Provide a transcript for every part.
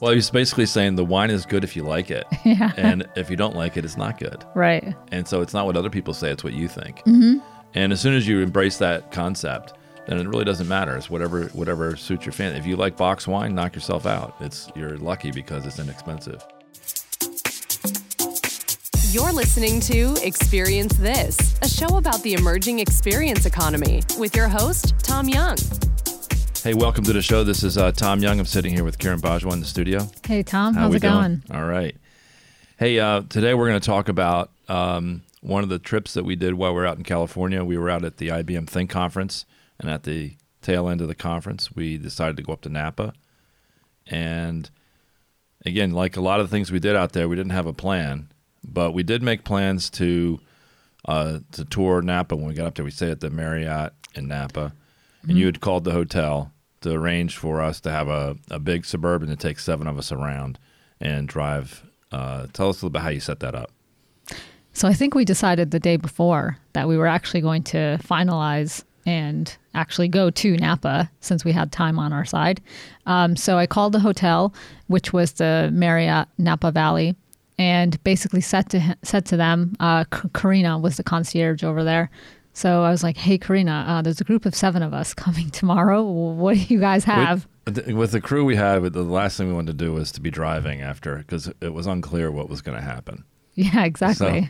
Well, he's basically saying the wine is good if you like it, Yeah. and if you don't like it, it's not good. Right. And so it's not what other people say; it's what you think. Mm-hmm. And as soon as you embrace that concept, then it really doesn't matter. It's whatever whatever suits your fan. If you like box wine, knock yourself out. It's you're lucky because it's inexpensive. You're listening to Experience This, a show about the emerging experience economy with your host, Tom Young. Hey, welcome to the show. This is uh, Tom Young. I'm sitting here with Karen Bajwa in the studio. Hey, Tom. How how's it going? doing? All right. Hey, uh, today we're going to talk about um, one of the trips that we did while we are out in California. We were out at the IBM Think conference, and at the tail end of the conference, we decided to go up to Napa. And again, like a lot of the things we did out there, we didn't have a plan, but we did make plans to uh, to tour Napa when we got up there. We stayed at the Marriott in Napa, and you had called the hotel to arrange for us to have a, a big suburban to take seven of us around and drive. Uh, tell us a little bit how you set that up. So I think we decided the day before that we were actually going to finalize and actually go to Napa since we had time on our side. Um, so I called the hotel, which was the Marriott Napa Valley, and basically said to said to them, uh, Karina was the concierge over there. So I was like, "Hey, Karina, uh, there's a group of seven of us coming tomorrow. What do you guys have?" With, with the crew we had, the last thing we wanted to do was to be driving after because it was unclear what was going to happen. Yeah, exactly.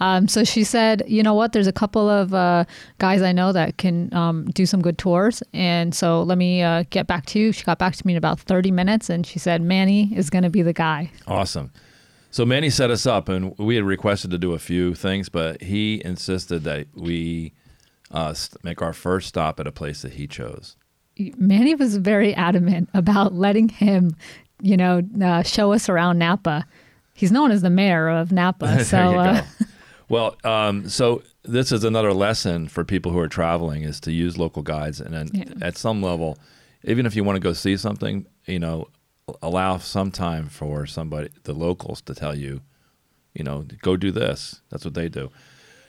Um, so she said, you know what? There's a couple of uh, guys I know that can um, do some good tours, and so let me uh, get back to you. She got back to me in about 30 minutes, and she said Manny is going to be the guy. Awesome. So Manny set us up, and we had requested to do a few things, but he insisted that we uh, make our first stop at a place that he chose. Manny was very adamant about letting him, you know, uh, show us around Napa. He's known as the mayor of Napa, so uh, well, um, so this is another lesson for people who are traveling is to use local guides, and then Yeah. at some level, even if you want to go see something, you know, allow some time for somebody, the locals, to tell you, you know, go do this. That's what they do.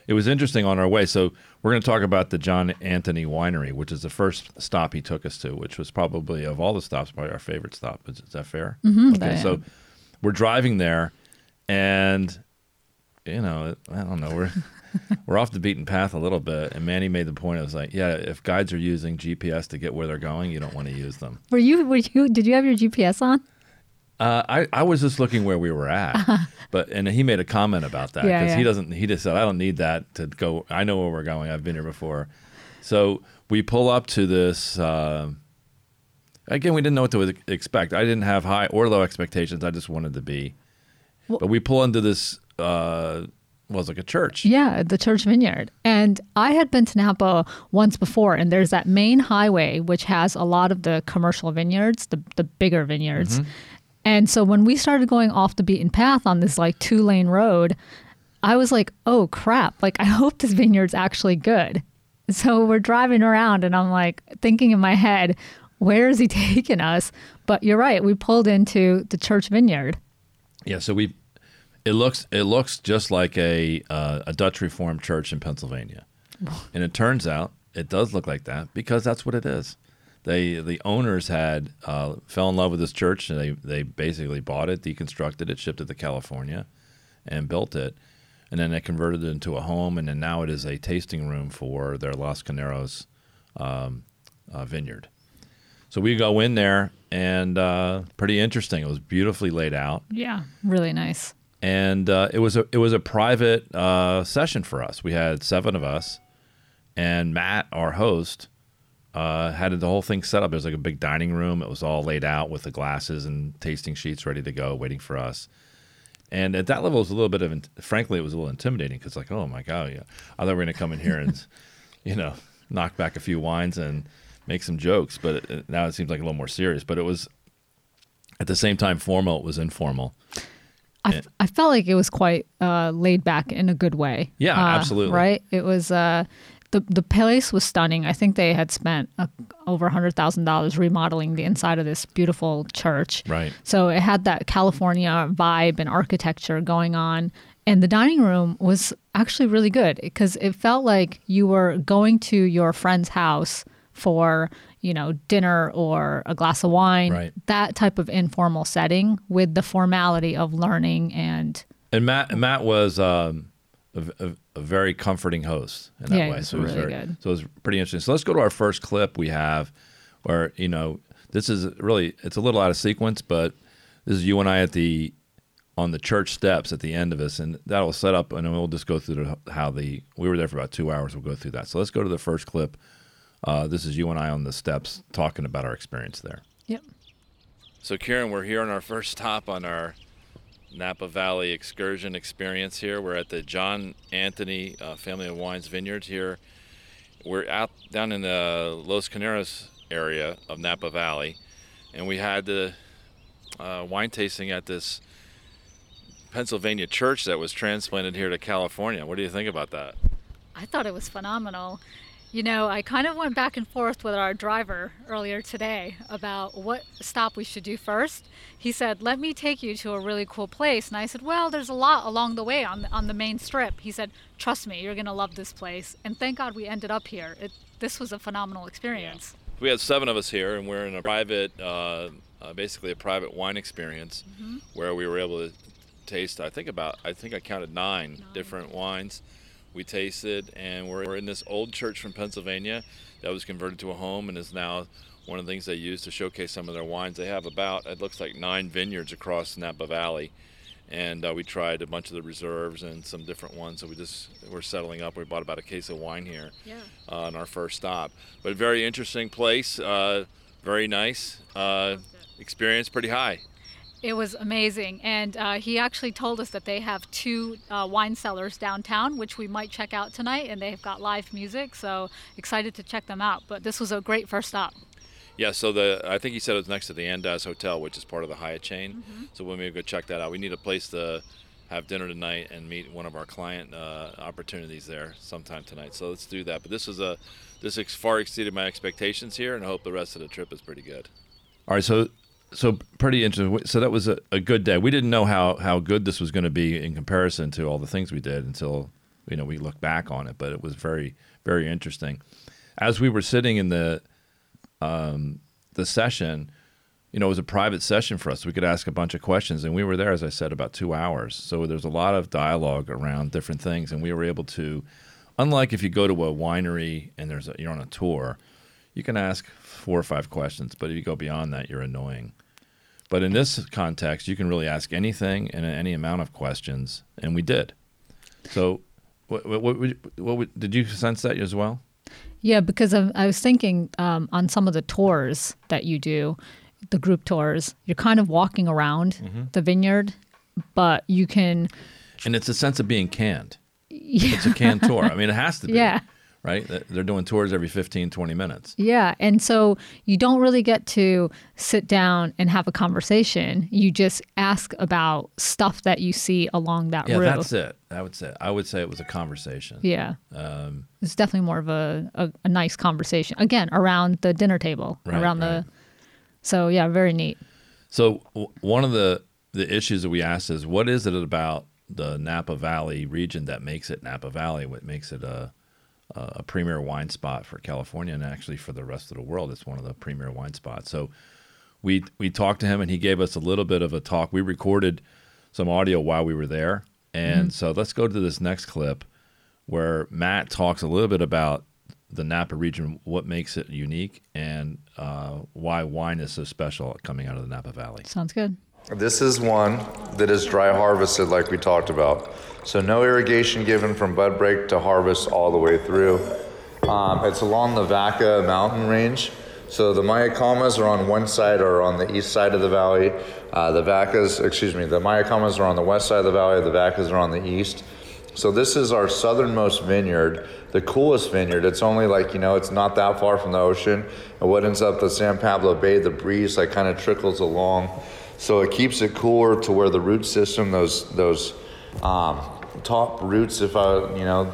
It was interesting on our way. So we're going to talk about the John Anthony Winery, which is the first stop he took us to, which was probably of all the stops, probably our favorite stop. Is, is that fair? Mm-hmm, okay, so we're driving there, and you know, I don't know, we're we're off the beaten path a little bit. And Manny made the point. I was like, yeah, if guides are using GPS to get where they're going, you don't want to use them. were you? Were you? Did you have your GPS on? Uh, I, I was just looking where we were at, but and he made a comment about that Yeah, because he doesn't. He just said, "I don't need that to go. I know where we're going. I've been here before." So we pull up to this. Uh, again, we didn't know what to expect. I didn't have high or low expectations. I just wanted to be. Well- but we pull into this. Uh, was like a church. Yeah, the Church Vineyard. And I had been to Napa once before, and there's that main highway which has a lot of the commercial vineyards, the, the bigger vineyards. Mm-hmm. And so when we started going off the beaten path on this like two lane road, I was like, oh crap, like I hope this vineyard's actually good. So we're driving around, and I'm like thinking in my head, where is he taking us? But you're right, we pulled into the Church Vineyard. Yeah, so we it looks it looks just like a uh, a Dutch Reformed church in Pennsylvania, and it turns out it does look like that because that's what it is. They the owners had uh, fell in love with this church and they they basically bought it, deconstructed it, shipped it to California, and built it, and then they converted it into a home, and then now it is a tasting room for their Los Carneros um, uh, vineyard. So we go in there and uh, pretty interesting. It was beautifully laid out Yeah, really nice. And uh, it was a it was a private uh, session for us. We had seven of us, and Matt, our host, uh, had the whole thing set up. It was like a big dining room. It was all laid out with the glasses and tasting sheets ready to go, waiting for us. And at that level, it was a little bit of, frankly, it was a little intimidating because, like, oh my god, yeah, I thought we were to come in here and, you know, knock back a few wines and make some jokes. But it- now it seems like a little more serious. But it was, at the same time, formal. It was informal. I, Yeah. felt like it was quite uh, laid back in a good way. Yeah, Uh, absolutely. Right. It was uh, the the place was stunning. I think they had spent uh, over a hundred thousand dollars remodeling the inside of this beautiful church. Right. So it had that California vibe and architecture going on. And the dining room was actually really good because it felt like you were going to your friend's house for you know dinner or a glass of wine Right. that type of informal setting with the formality of learning and And Matt Matt was um, a, a, a very comforting host in that Yeah, way. So it was really very good. so it was pretty interesting. So let's go to our first clip we have, where you know this is really it's a little out of sequence, but this is you and I at the on the church steps at the end of this, and that'll set up, and then we'll just go through the, how the we were there for about two hours. We'll go through that. So let's go to the first clip. Uh, this is you and I on the steps talking about our experience there. yep So, Kieran, we're here on our first stop on our Napa Valley excursion experience here. We're at the John Anthony uh, Family of Wines Vineyard here. We're out down in the Los Carneros area of Napa Valley, and we had the uh, wine tasting at this Pennsylvania church that was transplanted here to California. What do you think about that? I thought it was phenomenal. You know, I kind of went back and forth with our driver earlier today about what stop we should do first. He said, "Let me take you to a really cool place." And I said, "Well, there's a lot along the way on the, on the main strip." He said, "Trust me, you're going to love this place." And thank God we ended up here. It, this was a phenomenal experience. We had seven of us here, and we're in a private, uh, uh, basically a private wine experience, where we were able to taste. I think about, I think I counted nine, different wines. We tasted, and we're, we're in this old church from Pennsylvania that was converted to a home and is now one of the things they use to showcase some of their wines. They have about, it looks like nine vineyards across Napa Valley, and uh, we tried a bunch of the reserves and some different ones. So we just we're settling up. We bought about a case of wine here Yeah. uh, on our first stop. But very interesting place, uh, very nice. Uh, experience pretty high. It was amazing. And uh, he actually told us that they have two uh, wine cellars downtown, which we might check out tonight. And they've got live music. So excited to check them out. But this was a great first stop. Yeah, so the I think he said it was next to the Andaz Hotel, which is part of the Hyatt chain. So we'll maybe go check that out. We need a place to have dinner tonight and meet one of our client uh, opportunities there sometime tonight. So let's do that. But this is a this ex- far exceeded my expectations here, and I hope the rest of the trip is pretty good. All right, so so pretty interesting. So that was a, a good day. We didn't know how how good this was going to be in comparison to all the things we did until you know we look back on it. But it was very very interesting. As we were sitting in the um, the session, you know, it was a private session for us. We could ask a bunch of questions, and we were there, as I said, about two hours. So there's a lot of dialogue around different things, and we were able to, unlike if you go to a winery and there's a, you're on a tour, you can ask four or five questions, but if you go beyond that, you're annoying. But in this context, you can really ask anything and any amount of questions, and we did. So, what, what, what, would- what did you sense that as well? Yeah, because I, I was thinking um, on some of the tours that you do, the group tours, you're kind of walking around the vineyard, but you can, And it's a sense of being canned. It's a canned tour. I mean, it has to be. Yeah. Right? They're doing tours every 15, 20 minutes. yeah. And so you don't really get to sit down and have a conversation. You just ask about stuff that you see along that Yeah, route. that's it. I would say. I would say it was a conversation. Yeah. Um, It's definitely more of a, a, a nice conversation. Again, around the dinner table, Right, around right. the. So yeah, very neat. So w- one of the the issues that we asked is, what is it about the Napa Valley region that makes it Napa Valley? What makes it a a premier wine spot for California and actually for the rest of the world? It's one of the premier wine spots. So we we talked to him and he gave us a little bit of a talk. We recorded some audio while we were there, and so let's go to this next clip where Matt talks a little bit about the Napa region, what makes it unique, and uh, why wine is so special coming out of the Napa Valley. Sounds good. This is one that is dry harvested like we talked about. So no irrigation given from bud break to harvest all the way through. Um, it's along the Vaca mountain range. So the Mayacamas are on one side or on the east side of the valley. Uh, the Vacas, excuse me, the Mayacamas are on the west side of the valley. The Vacas are on the east. So this is our southernmost vineyard, the coolest vineyard. It's only like, you know, it's not that far from the ocean. And what ends up the San Pablo Bay, the breeze like kind of trickles along. So it keeps it cooler to where the root system, those those um, top roots, if I, you know,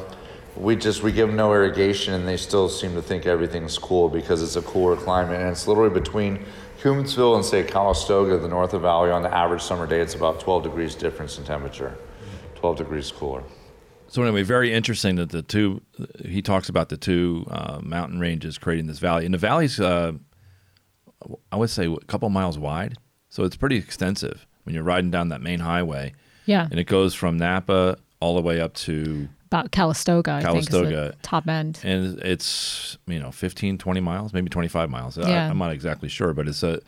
we just we give them no irrigation and they still seem to think everything's cool because it's a cooler climate and it's literally between Coombsville and say Calistoga, the north of Valley. On the average summer day, it's about 12 degrees difference in temperature, 12 degrees cooler. so anyway, very interesting that the two. He talks about the two uh, mountain ranges creating this valley, and the valley's, uh, I would say, a couple miles wide, so it's pretty extensive when you're riding down that main highway, Yeah. and it goes from Napa all the way up to, About Calistoga, I think. Calistoga. top end. and it's you know 15, 20 miles, maybe 25 miles. I, Yeah. I'm not exactly sure, but it's a,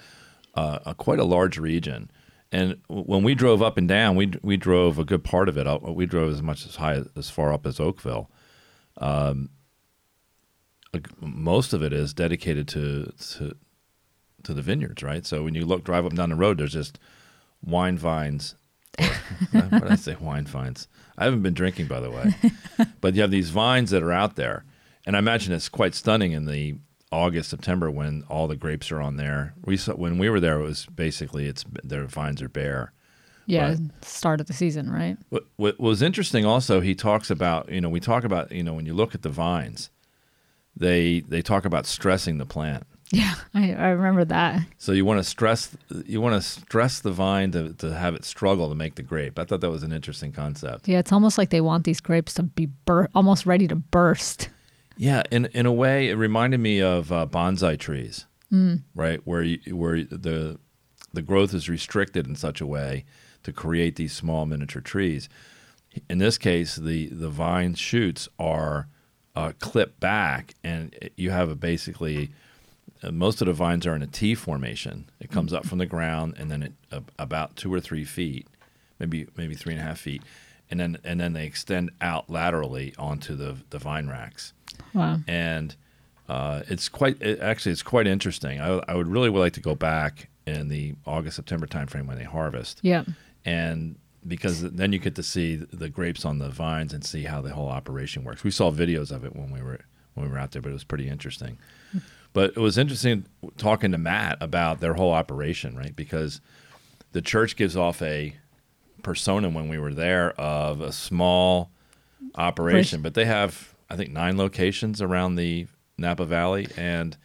uh, a quite a large region. And when we drove up and down, we we drove a good part of it up. We drove as much as high as far up as Oakville. Um, most of it is dedicated to to to the vineyards, right? So when you look drive up down the road, there's just wine vines. What did I say? Wine vines. I haven't been drinking, by the way, but you have these vines that are out there, and I imagine it's quite stunning in the August, September when all the grapes are on there. We saw when we were there, it was basically it's their vines are bare. Yeah. Right. Start of the season, right? What, what was interesting also, he talks about, you know, we talk about, you know, when you look at the vines, they they talk about stressing the plant. Yeah. I, I remember that. So you want to stress you want to stress the vine to, to have it struggle to make the grape. I thought that was an interesting concept. Yeah. It's almost like they want these grapes to be bur- almost ready to burst. Yeah, in in a way, it reminded me of uh, bonsai trees, right? Where you, where the the growth is restricted in such a way to create these small miniature trees. In this case, the the vine shoots are uh, clipped back, and you have a basically most of the vines are in a T formation. It comes up from the ground, and then it uh, about two or three feet, maybe maybe three and a half feet, and then and then they extend out laterally onto the the vine racks Wow. and uh, it's quite it, actually it's quite interesting. I, I would really would like to go back in the August September timeframe when they harvest, Yeah. and because then you get to see the grapes on the vines and see how the whole operation works. We saw videos of it when we were when we were out there, but it was pretty interesting. But it was interesting talking to Matt about their whole operation, right? Because the church gives off a persona when we were there of a small operation, but they have I think nine locations around the Napa Valley, and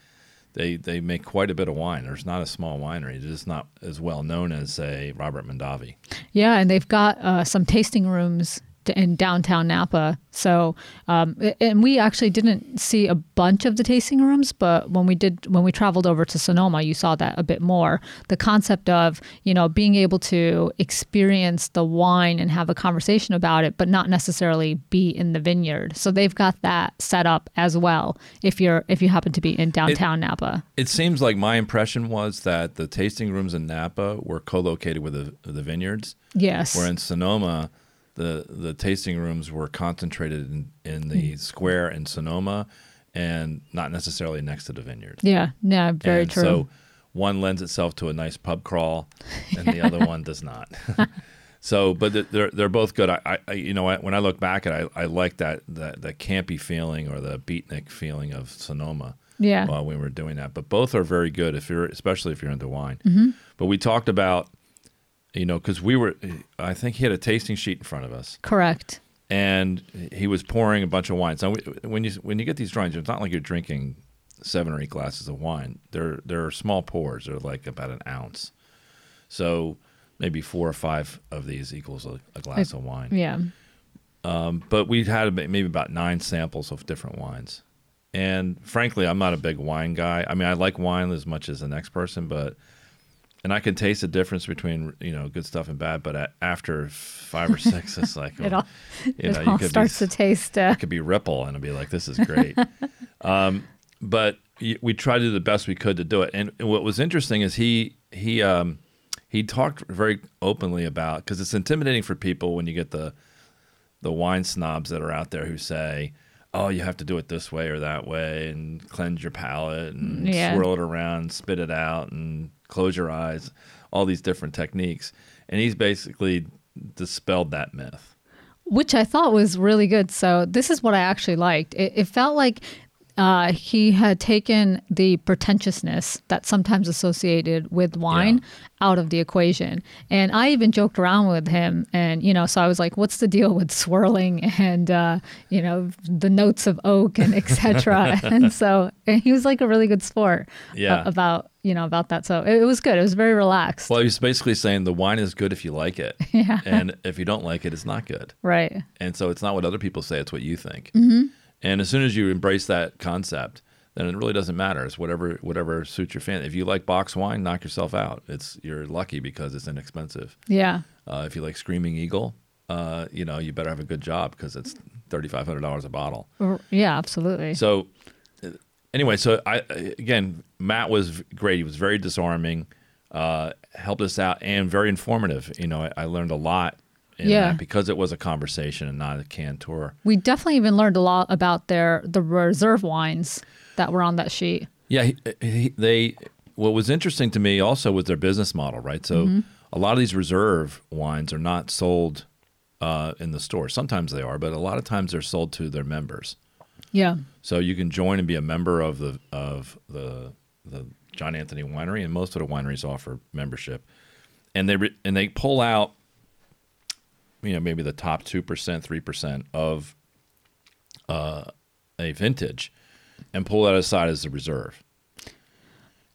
they they make quite a bit of wine. There's not a small winery; it's just not as well known as say Robert Mondavi. Yeah, and they've got uh, some tasting rooms in downtown Napa. So, um, and we actually didn't see a bunch of the tasting rooms, but when we did, when we traveled over to Sonoma, you saw that a bit more. The concept of you know being able to experience the wine and have a conversation about it, but not necessarily be in the vineyard. So they've got that set up as well. If you're if you happen to be in downtown Napa, It seems like my impression was that the tasting rooms in Napa were co-located with the, the vineyards, yes, where in Sonoma, the the tasting rooms were concentrated in, in the square in Sonoma, and not necessarily next to the vineyard. yeah, yeah, very and true. So one lends itself to a nice pub crawl, and the other one does not. so, but they're they're both good. I, I you know I, when I look back at it, I, I like that that that campy feeling or the beatnik feeling of Sonoma. Yeah. While we were doing that, but both are very good if you're especially if you're into wine. Mm-hmm. But we talked about, you know, because we were, I think he had a tasting sheet in front of us Correct. and he was pouring a bunch of wines. Now, when you when you get these drawings, it's not like you're drinking seven or eight glasses of wine. They're they're small pours. They're like about an ounce. So maybe four or five of these equals a, a glass of wine. Yeah. Um, but we had maybe about nine samples of different wines. And frankly, I'm not a big wine guy. I mean, I like wine as much as the next person, but and I can taste the difference between you know good stuff and bad. But after five or six, it's like It oh, all, you it know, you all could be starts to taste. Uh, it could be Ripple, and it'd be like, "This is great." um, but we tried to do the best we could to do it. And what was interesting is he he um, he talked very openly about because it's intimidating for people when you get the the wine snobs that are out there who say, "Oh, you have to do it this way or that way, and cleanse your palate, and Yeah. swirl it around, spit it out, and close your eyes." All these different techniques, and he's basically dispelled that myth. which I thought was really good. So this is what I actually liked. It, it felt like uh, he had taken the pretentiousness that's sometimes associated with wine out of the equation. And I even joked around with him, and you know, so I was like, "What's the deal with swirling and uh, you know the notes of oak and etc." and so and he was like a really good sport uh, Yeah. about you know about that. So it, it was good. It was very relaxed. Well, he's basically saying the wine is good if you like it, Yeah. and if you don't like it, it's not good. right. And so it's not what other people say; it's what you think. Mm-hmm. And as soon as you embrace that concept, then it really doesn't matter. It's whatever whatever suits your fan. If you like box wine, knock yourself out. It's you're lucky because it's inexpensive. Yeah. Uh, if you like Screaming Eagle, uh, you know you better have a good job because it's thirty five hundred dollars a bottle. Yeah. Absolutely. So uh, anyway, so I again, Matt was great. He was very disarming, uh, helped us out, and very informative. You know, I, I learned a lot. Yeah. because it was a conversation and not a canned tour. we definitely even learned a lot about their the reserve wines that were on that sheet. Yeah, he, he, they. What was interesting to me also was their business model, right? So a lot of these reserve wines are not sold uh, in the store. Sometimes they are, but a lot of times they're sold to their members. Yeah. So you can join and be a member of the of the the John Anthony Winery, and most of the wineries offer membership, and they re, and they pull out, you know, maybe the top two percent, three percent of uh, a vintage, and pull that aside as a reserve.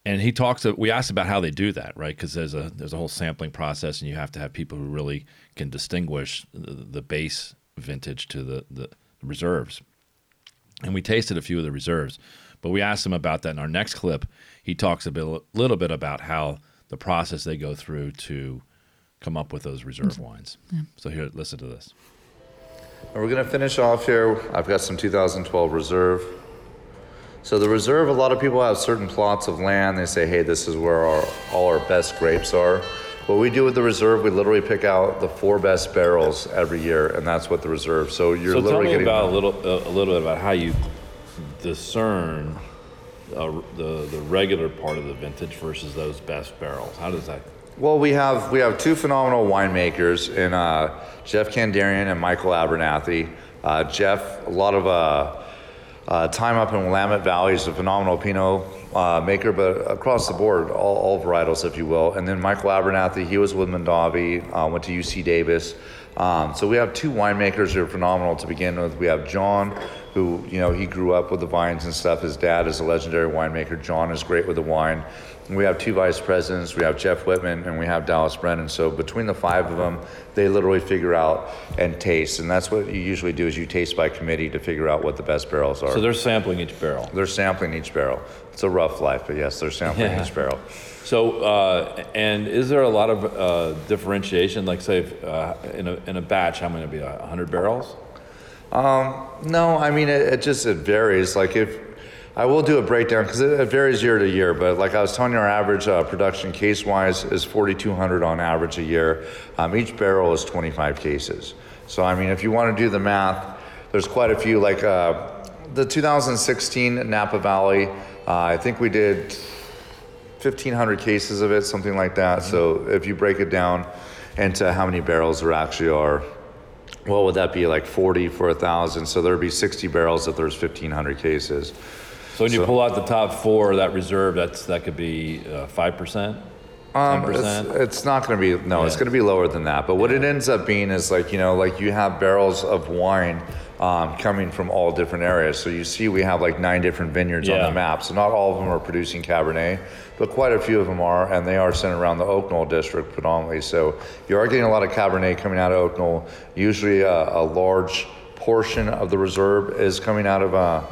And he talks. We asked about how they do that, right? Because there's a there's a whole sampling process, and you have to have people who really can distinguish the, the base vintage to the, the reserves and we tasted a few of the reserves. But we asked him about that in our next clip. He talks a bit, little bit about how the process they go through to come up with those reserve wines. So here, listen to this. And we're going to finish off here. I've got some 2012 reserve. So the reserve, a lot of people have certain plots of land. They say, hey, this is where our, all our best grapes are. What we do with the reserve, we literally pick out the four best barrels every year, and that's what the reserve. So you're so tell literally me getting about a little, uh, a little bit about how you discern uh, the the regular part of the vintage versus those best barrels. How does that? Well, we have we have two phenomenal winemakers in uh, Jeff Kandarian and Michael Abernathy. Uh, Jeff, a lot of uh, uh, time up in Willamette Valley. He's a phenomenal Pinot uh, maker, but across the board, all, all varietals, if you will. And then Michael Abernathy, he was with Mondavi, uh, went to UC Davis. Um, so we have two winemakers who are phenomenal to begin with. We have John, who you know he grew up with the vines and stuff. His dad is a legendary winemaker. John is great with the wine. We have two vice presidents. We have Jeff Whitman and we have Dallas Brennan. So between the five of them, they literally figure out and taste. And that's what you usually do: is you taste by committee to figure out what the best barrels are. So they're sampling each barrel. They're sampling each barrel. It's a rough life, but yes, they're sampling Yeah. each barrel. So, uh, and is there a lot of uh, differentiation? Like, say, if, uh, in a in a batch, how many would be uh, hundred barrels? No, I mean it, it just it varies. Like if I will do a breakdown because it, varies year to year. But like I was telling you, our average uh, production case wise is 4,200 on average a year. Um, each barrel is 25 cases. So I mean, if you want to do the math, there's quite a few. Like uh, the 2016 Napa Valley, uh, I think we did 1,500 cases of it, something like that. So if you break it down into how many barrels there actually are, what would that be like 40 for a thousand? So there'd be 60 barrels if there's 1,500 cases. So when you pull out the top four of that reserve, that's that could be uh, five percent, Um, it's, it's not going to be no, it's going to be lower than that. But what it ends up being is like you know, like you have barrels of wine um, coming from all different areas. So you see, we have like nine different vineyards on the map. So not all of them are producing Cabernet, but quite a few of them are, and they are centered around the Oak Knoll district predominantly. So you are getting a lot of Cabernet coming out of Oak Knoll. Usually, a, a large portion of the reserve is coming out of uh,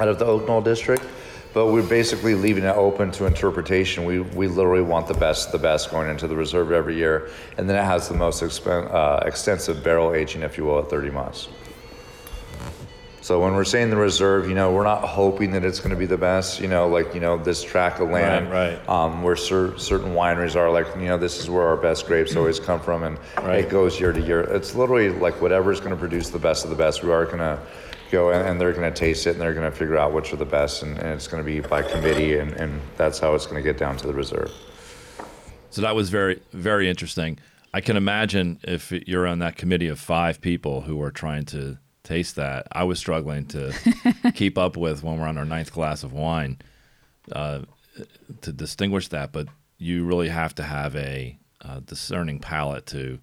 out of the Oak Knoll district. But we're basically leaving it open to interpretation. We, we literally want the best of the best going into the reserve every year. And then it has the most expen- uh, extensive barrel aging, if you will, at 30 months. So when we're saying the reserve, you know, we're not hoping that it's going to be the best. You know, like you know, this tract of land, Right, right. Um, where cer- certain wineries are like, you know, this is where our best grapes always come from, and Right. it goes year to year. It's literally like whatever is going to produce the best of the best. We are going to go and, and they're going to taste it, and they're going to figure out which are the best, and, and it's going to be by committee, and, and that's how it's going to get down to the reserve. So that was very very interesting. I can imagine if you're on that committee of five people who are trying to taste that. I was struggling to keep up with when we're on our ninth glass of wine uh, to distinguish that. But you really have to have a uh, discerning palate to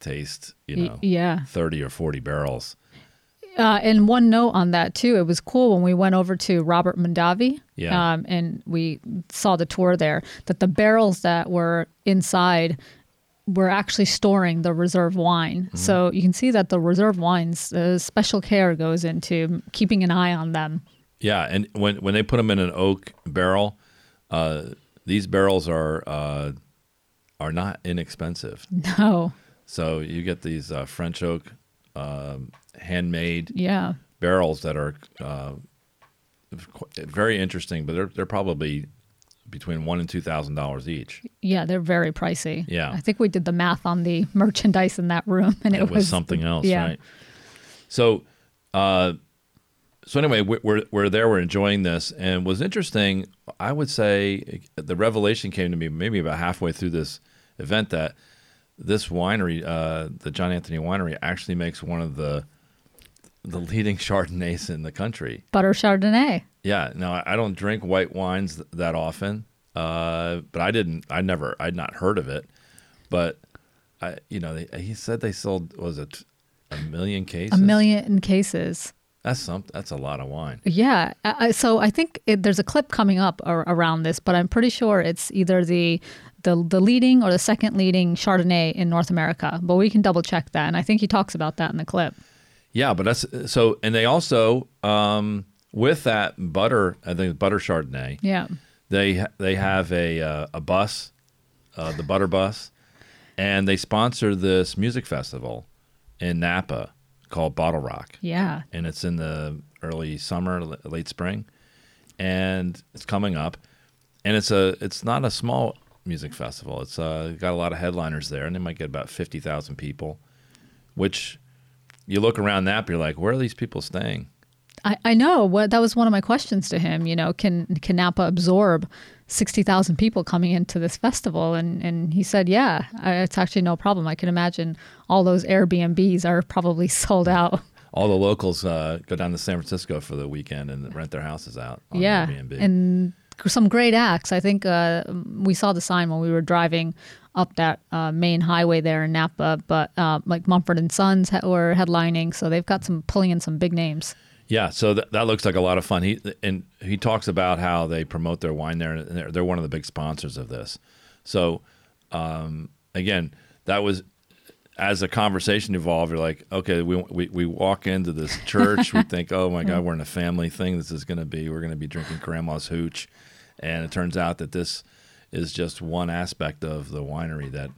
taste, you Y- know, yeah. thirty or forty barrels. Uh, and one note on that too, it was cool when we went over to Robert Mondavi, Yeah. um, and we saw the tour there. That the barrels that were inside were actually storing the reserve wine. Mm-hmm. So you can see that the reserve wines, uh, special care goes into keeping an eye on them. Yeah, and when when they put them in an oak barrel, uh, these barrels are uh, are not inexpensive. No, So you get these uh, French oak um, handmade yeah, barrels that are uh, very interesting, but they're they're probably between one and two thousand dollars each. yeah, they're very pricey. Yeah. I think we did the math on the merchandise in that room, and it, It was something else, yeah. right? So, uh, so anyway, we- we're we're there. We're enjoying this, and was interesting. I would say the revelation came to me maybe about halfway through this event that this winery, uh, the John Anthony Winery, actually makes one of the the leading Chardonnays in the country. Butter Chardonnay. Yeah. No, I- don't drink white wines th- that often, uh, but I didn't. I never. I'd not heard of it, but I, you know, they, he said they sold was it a million cases? A million cases. That's some. That's a lot of wine. Yeah. I, so I think it, there's a clip coming up ar- around this, but I'm pretty sure it's either the the the leading or the second leading Chardonnay in North America. But we can double check that, and I think he talks about that in the clip. Yeah, but that's so. And they also um, with that butter. I think it's butter Chardonnay. Yeah. They they have a uh, a bus, uh, the Butter Bus, and they sponsor this music festival in Napa called BottleRock. Yeah. and it's in the early summer, late spring, and it's coming up, and it's a it's not a small music festival. It's uh, got a lot of headliners there, and they might get about fifty thousand people. Which you look around Napa, you're like, where are these people staying? I, I know what that was one of my questions to him. You know, can can Napa absorb sixty thousand people coming into this festival? And and he said, yeah, it's actually no problem. I can imagine all those Airbnbs are probably sold out. All the locals uh, go down to San Francisco for the weekend and rent their houses out on yeah, Airbnb. and some great acts. I think uh, we saw the sign when we were driving up that uh, main highway there in Napa. But uh, like Mumford and Sons were headlining, so they've got some pulling in some big names. Yeah, so that, that looks like a lot of fun. He and he talks about how they promote their wine there, and they're, they're one of the big sponsors of this. So, um, again, that was as the conversation evolved. You're like, okay, we we, we walk into this church, we think, oh my God, we're in a family thing. This is going to be we're going to be drinking grandma's hooch, and it turns out that this is just one aspect of the winery that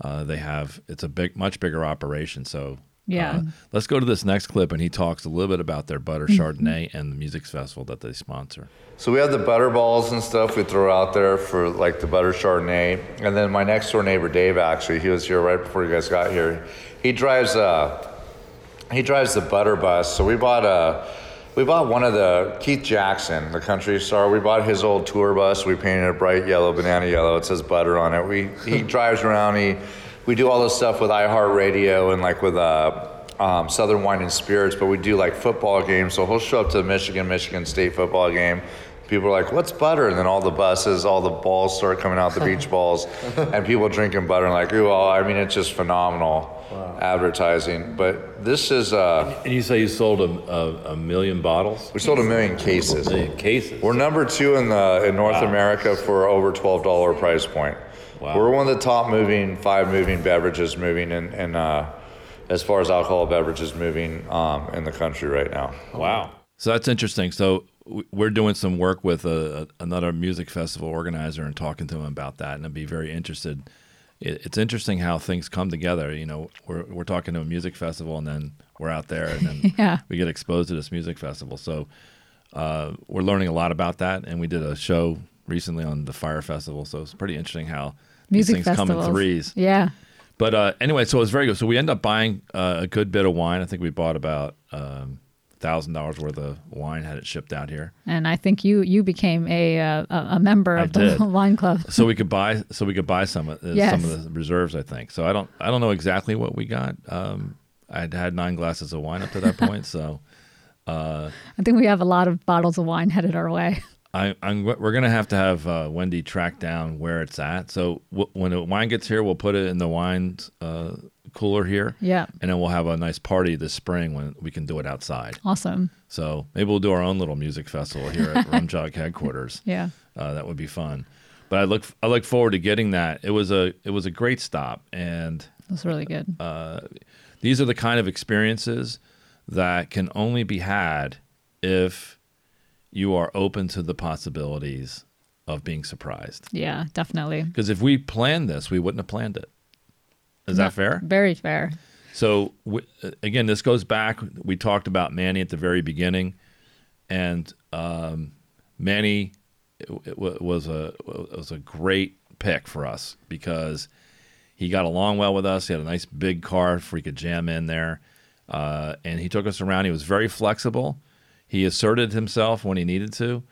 uh, they have. It's a big, much bigger operation. So. Yeah. Uh, let's go to this next clip, and he talks a little bit about their butter Chardonnay and the music festival that they sponsor. So we have the butter balls and stuff we throw out there for like the butter Chardonnay, and then my next door neighbor Dave actually he was here right before you guys got here. He drives uh he drives the butter bus. So we bought a we bought one of the Keith Jackson, the country star. We bought his old tour bus. We painted it bright yellow, banana yellow. It says butter on it. We he drives around. He we do all this stuff with iHeartRadio and like with uh um, Southern Wine and Spirits, but we do like football games. So he'll show up to the Michigan, Michigan State football game. People are like, "What's butter?" And then all the buses, all the balls start coming out, the beach balls, and people drinking butter. And like, ooh, well, I mean, it's just phenomenal advertising. But this is, uh, And you say you sold a, a, a million bottles? we sold a million cases. A million cases. We're number two in the in North Wow. America for over twelve dollar price point. Wow. We're one of the top moving five moving beverages moving in, in uh, as far as alcohol beverages moving um, in the country right now. Wow. So that's interesting. So w- we're doing some work with a, another music festival organizer and talking to him about that, and I'd be very interested. It, it's interesting how things come together. You know, we're we're talking to a music festival, and then we're out there, and then Yeah. we get exposed to this music festival. So uh, we're learning a lot about that, and we did a show recently on the Fire Festival. So it's pretty interesting how Music these things festivals. come in threes. Yeah. But uh, anyway, so it was very good. So we ended up buying uh, a good bit of wine. I think we bought about um, thousand dollars worth of wine had it shipped out here, And I think you you became a uh, a a member I of the did. wine club. so we could buy so we could buy some of uh, Yes. some of the reserves. I think so. I don't I don't know exactly what we got. Um, I'd had nine glasses of wine up to that point, so I think we have a lot of bottles of wine headed our way. I, I'm, we're gonna have to have uh, Wendy track down where it's at. So w- when the wine gets here, we'll put it in the wine uh, cooler here. Yeah. and then we'll have a nice party this spring when we can do it outside. Awesome. So maybe we'll do our own little music festival here at Rumjog headquarters. Yeah. Uh, that would be fun. But I look I look forward to getting that. It was a it was a great stop, and That's really good. these are the kind of experiences that can only be had if you are open to the possibilities of being surprised. yeah, definitely. Because if we planned this, we wouldn't have planned it. Is that fair? Very fair. So w- again, this goes back. We talked about Manny at the very beginning, and um, Manny was a was a great pick for us because he got along well with us. He had a nice big car for he could jam in there, uh, and he took us around. He was very flexible. He asserted himself when he needed to,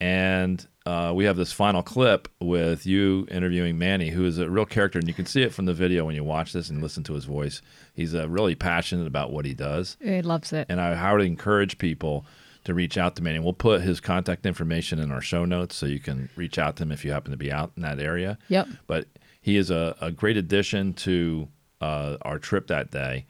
and uh, we have this final clip with you interviewing Manny, who is a real character, and you can see it from the video when you watch this and listen to his voice. He's uh, really passionate about what he does, He loves it. and I would encourage people to reach out to Manny. We'll put his contact information in our show notes so you can reach out to him if you happen to be out in that area. Yep. But he is a, a great addition to uh, our trip that day,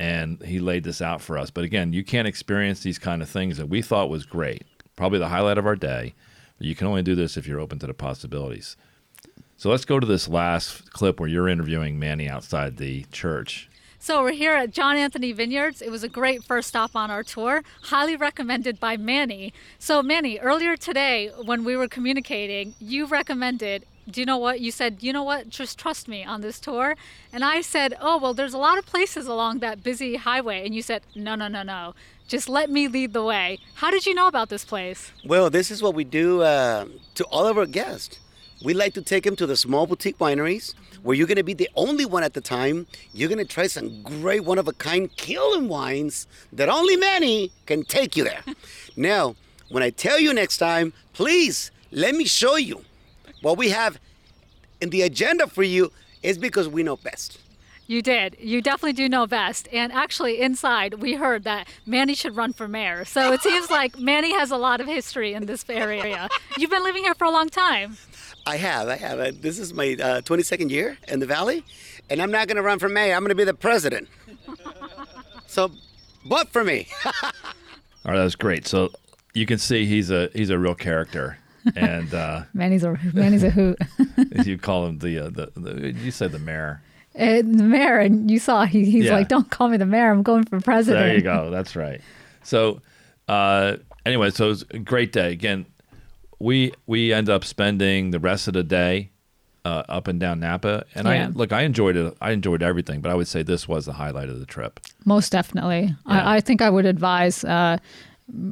and he laid this out for us. But again, you can't experience these kind of things that we thought was great, probably the highlight of our day. You can only do this if you're open to the possibilities. So let's go to this last clip where you're interviewing Manny outside the church. So we're here at John Anthony Vineyards. It was a great first stop on our tour, highly recommended by Manny. So Manny, earlier today when we were communicating, you recommended, do you know what? You said, you know what? Just trust me on this tour. And I said, oh, well, there's a lot of places along that busy highway. And you said, no, no, no, no. Just let me lead the way. How did you know about this place? Well, this is what we do uh, to all of our guests. We like to take them to the small boutique wineries where you're going to be the only one at the time. You're going to try some great one of a kind killing wines that only Manny can take you there. now, when I tell you next time, please let me show you what we have in the agenda for you is because we know best. You did. You definitely do know best. And actually, inside, we heard that Manny should run for mayor. So it seems like Manny has a lot of history in this area. You've been living here for a long time. I have, I have. Uh, This is my uh, 22nd year in the Valley, and I'm not going to run for mayor. I'm going to be the president. so, vote for me. All right, that's great. So you can see he's a he's a real character, and uh, Manny's a Manny's a hoot. you call him the, uh, the the you said the mayor. and the mayor, and you saw he, he's Yeah. like, "Don't call me the mayor. I'm going for president." There you go. That's right. So uh, anyway, so it was a great day. Again, we we end up spending the rest of the day uh, up and down Napa, and I look, I enjoyed it. I enjoyed everything, but I would say this was the highlight of the trip. Most definitely. Yeah. I, I think I would advise uh,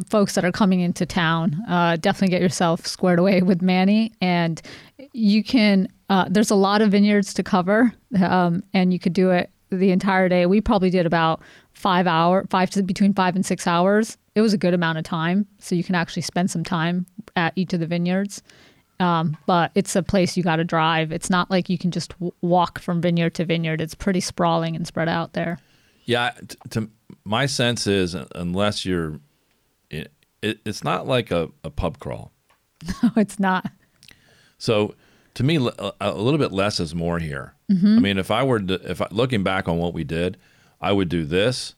folks that are coming into town uh, definitely get yourself squared away with Manny, and you can. Uh, there's a lot of vineyards to cover, um, and you could do it the entire day. We probably did about five hour, five to between five and six hours. It was a good amount of time, so you can actually spend some time at each of the vineyards. Um, but it's a place you got to drive. It's not like you can just w- walk from vineyard to vineyard. It's pretty sprawling and spread out there. Yeah, t- to my sense is unless you're, it, it, it's not like a, a pub crawl. No, it's not. So to me, a little bit less is more here. I mean, if I were to, if I, looking back on what we did, I would do this,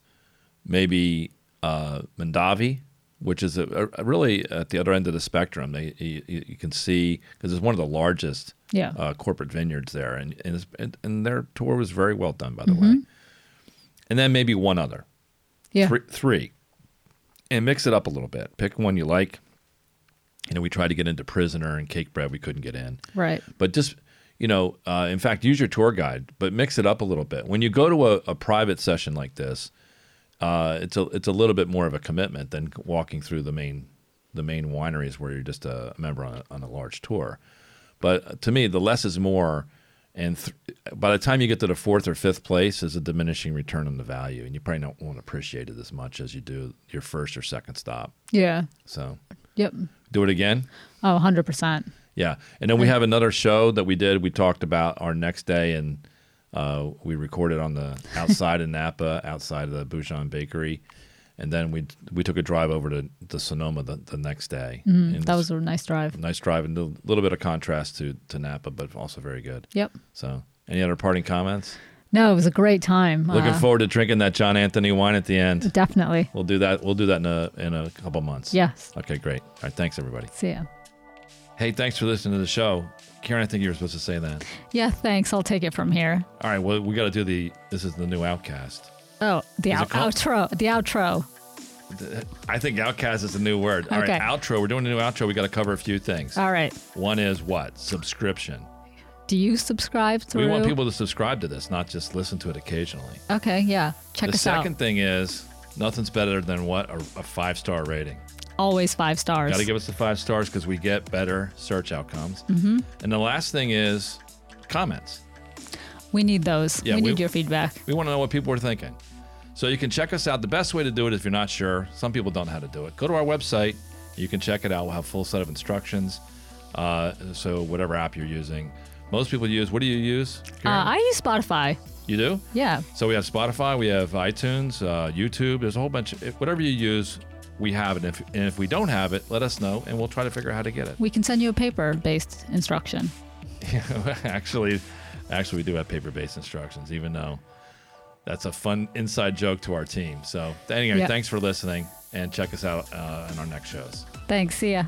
maybe uh, Mondavi, which is a, a really at the other end of the spectrum. They you, you can see because it's one of the largest Yeah. uh, corporate vineyards there, and and, it's, and and their tour was very well done, by the way. And then maybe one other, Yeah. three, three, and mix it up a little bit. Pick one you like. You know, we tried to get into Prisoner and Cakebread. We couldn't get in. Right. But just, you know, uh, in fact, use your tour guide, but mix it up a little bit. When you go to a, a private session like this, uh, it's a it's a little bit more of a commitment than walking through the main the main wineries where you're just a member on a, on a large tour. But to me, the less is more. And th- by the time you get to the fourth or fifth place, is a diminishing return on the value, and you probably don't won't appreciate it as much as you do your first or second stop. Yeah. So, Yep. do it again. Oh, 100%. Yeah, and then we have another show that we did. We talked about our next day and Uh, we recorded on the outside of Napa, outside of the Bouchon Bakery, and then we we took a drive over to, to Sonoma the, the next day. Mm, That was a nice drive. nice drive and a little bit of contrast to, to Napa, but also very good. Yep. So, any other parting comments? No, it was a great time. Looking Uh, forward to drinking that John Anthony wine at the end. Definitely. We'll do that. We'll do that in a in a couple months. Yes. Okay, great. All right, thanks everybody. See ya. Hey, thanks for listening to the show. Karen, I think you were supposed to say that. Yeah, thanks. I'll take it from here. All right, well, we got to do the. This is the new Outcast. Oh, the out- outro. The outro. I think Outcast is a new word. All right, Okay. outro. We're doing a new outro. We got to cover a few things. All right. One is what? Subscription. Do you subscribe through? We want people to subscribe to this, not just listen to it occasionally. Okay, yeah. Check us out. the second thing is nothing's better than what a, a five star rating. Always five stars. Got to give us the five stars because we get better search outcomes. Mm-hmm. And the last thing is comments. we need those. Yeah, we we- need your feedback. We want to know what people are thinking. So you can check us out. The best way to do it if you're not sure, some people don't know how to do it. Go to our website. You can check it out. We'll have a full set of instructions. Uh, so whatever app you're using, most people use. What do you use? Uh, I use Spotify. you do? Yeah. So we have Spotify, we have iTunes, uh, YouTube. There's a whole bunch. Of, whatever you use, we have it. If, and if we don't have it, let us know, and we'll try to figure out how to get it. We can send you a paper-based instruction. actually, actually, we do have paper-based instructions, even though that's a fun inside joke to our team. So anyway, Yeah. thanks for listening, and check us out uh, in our next shows. Thanks. See ya.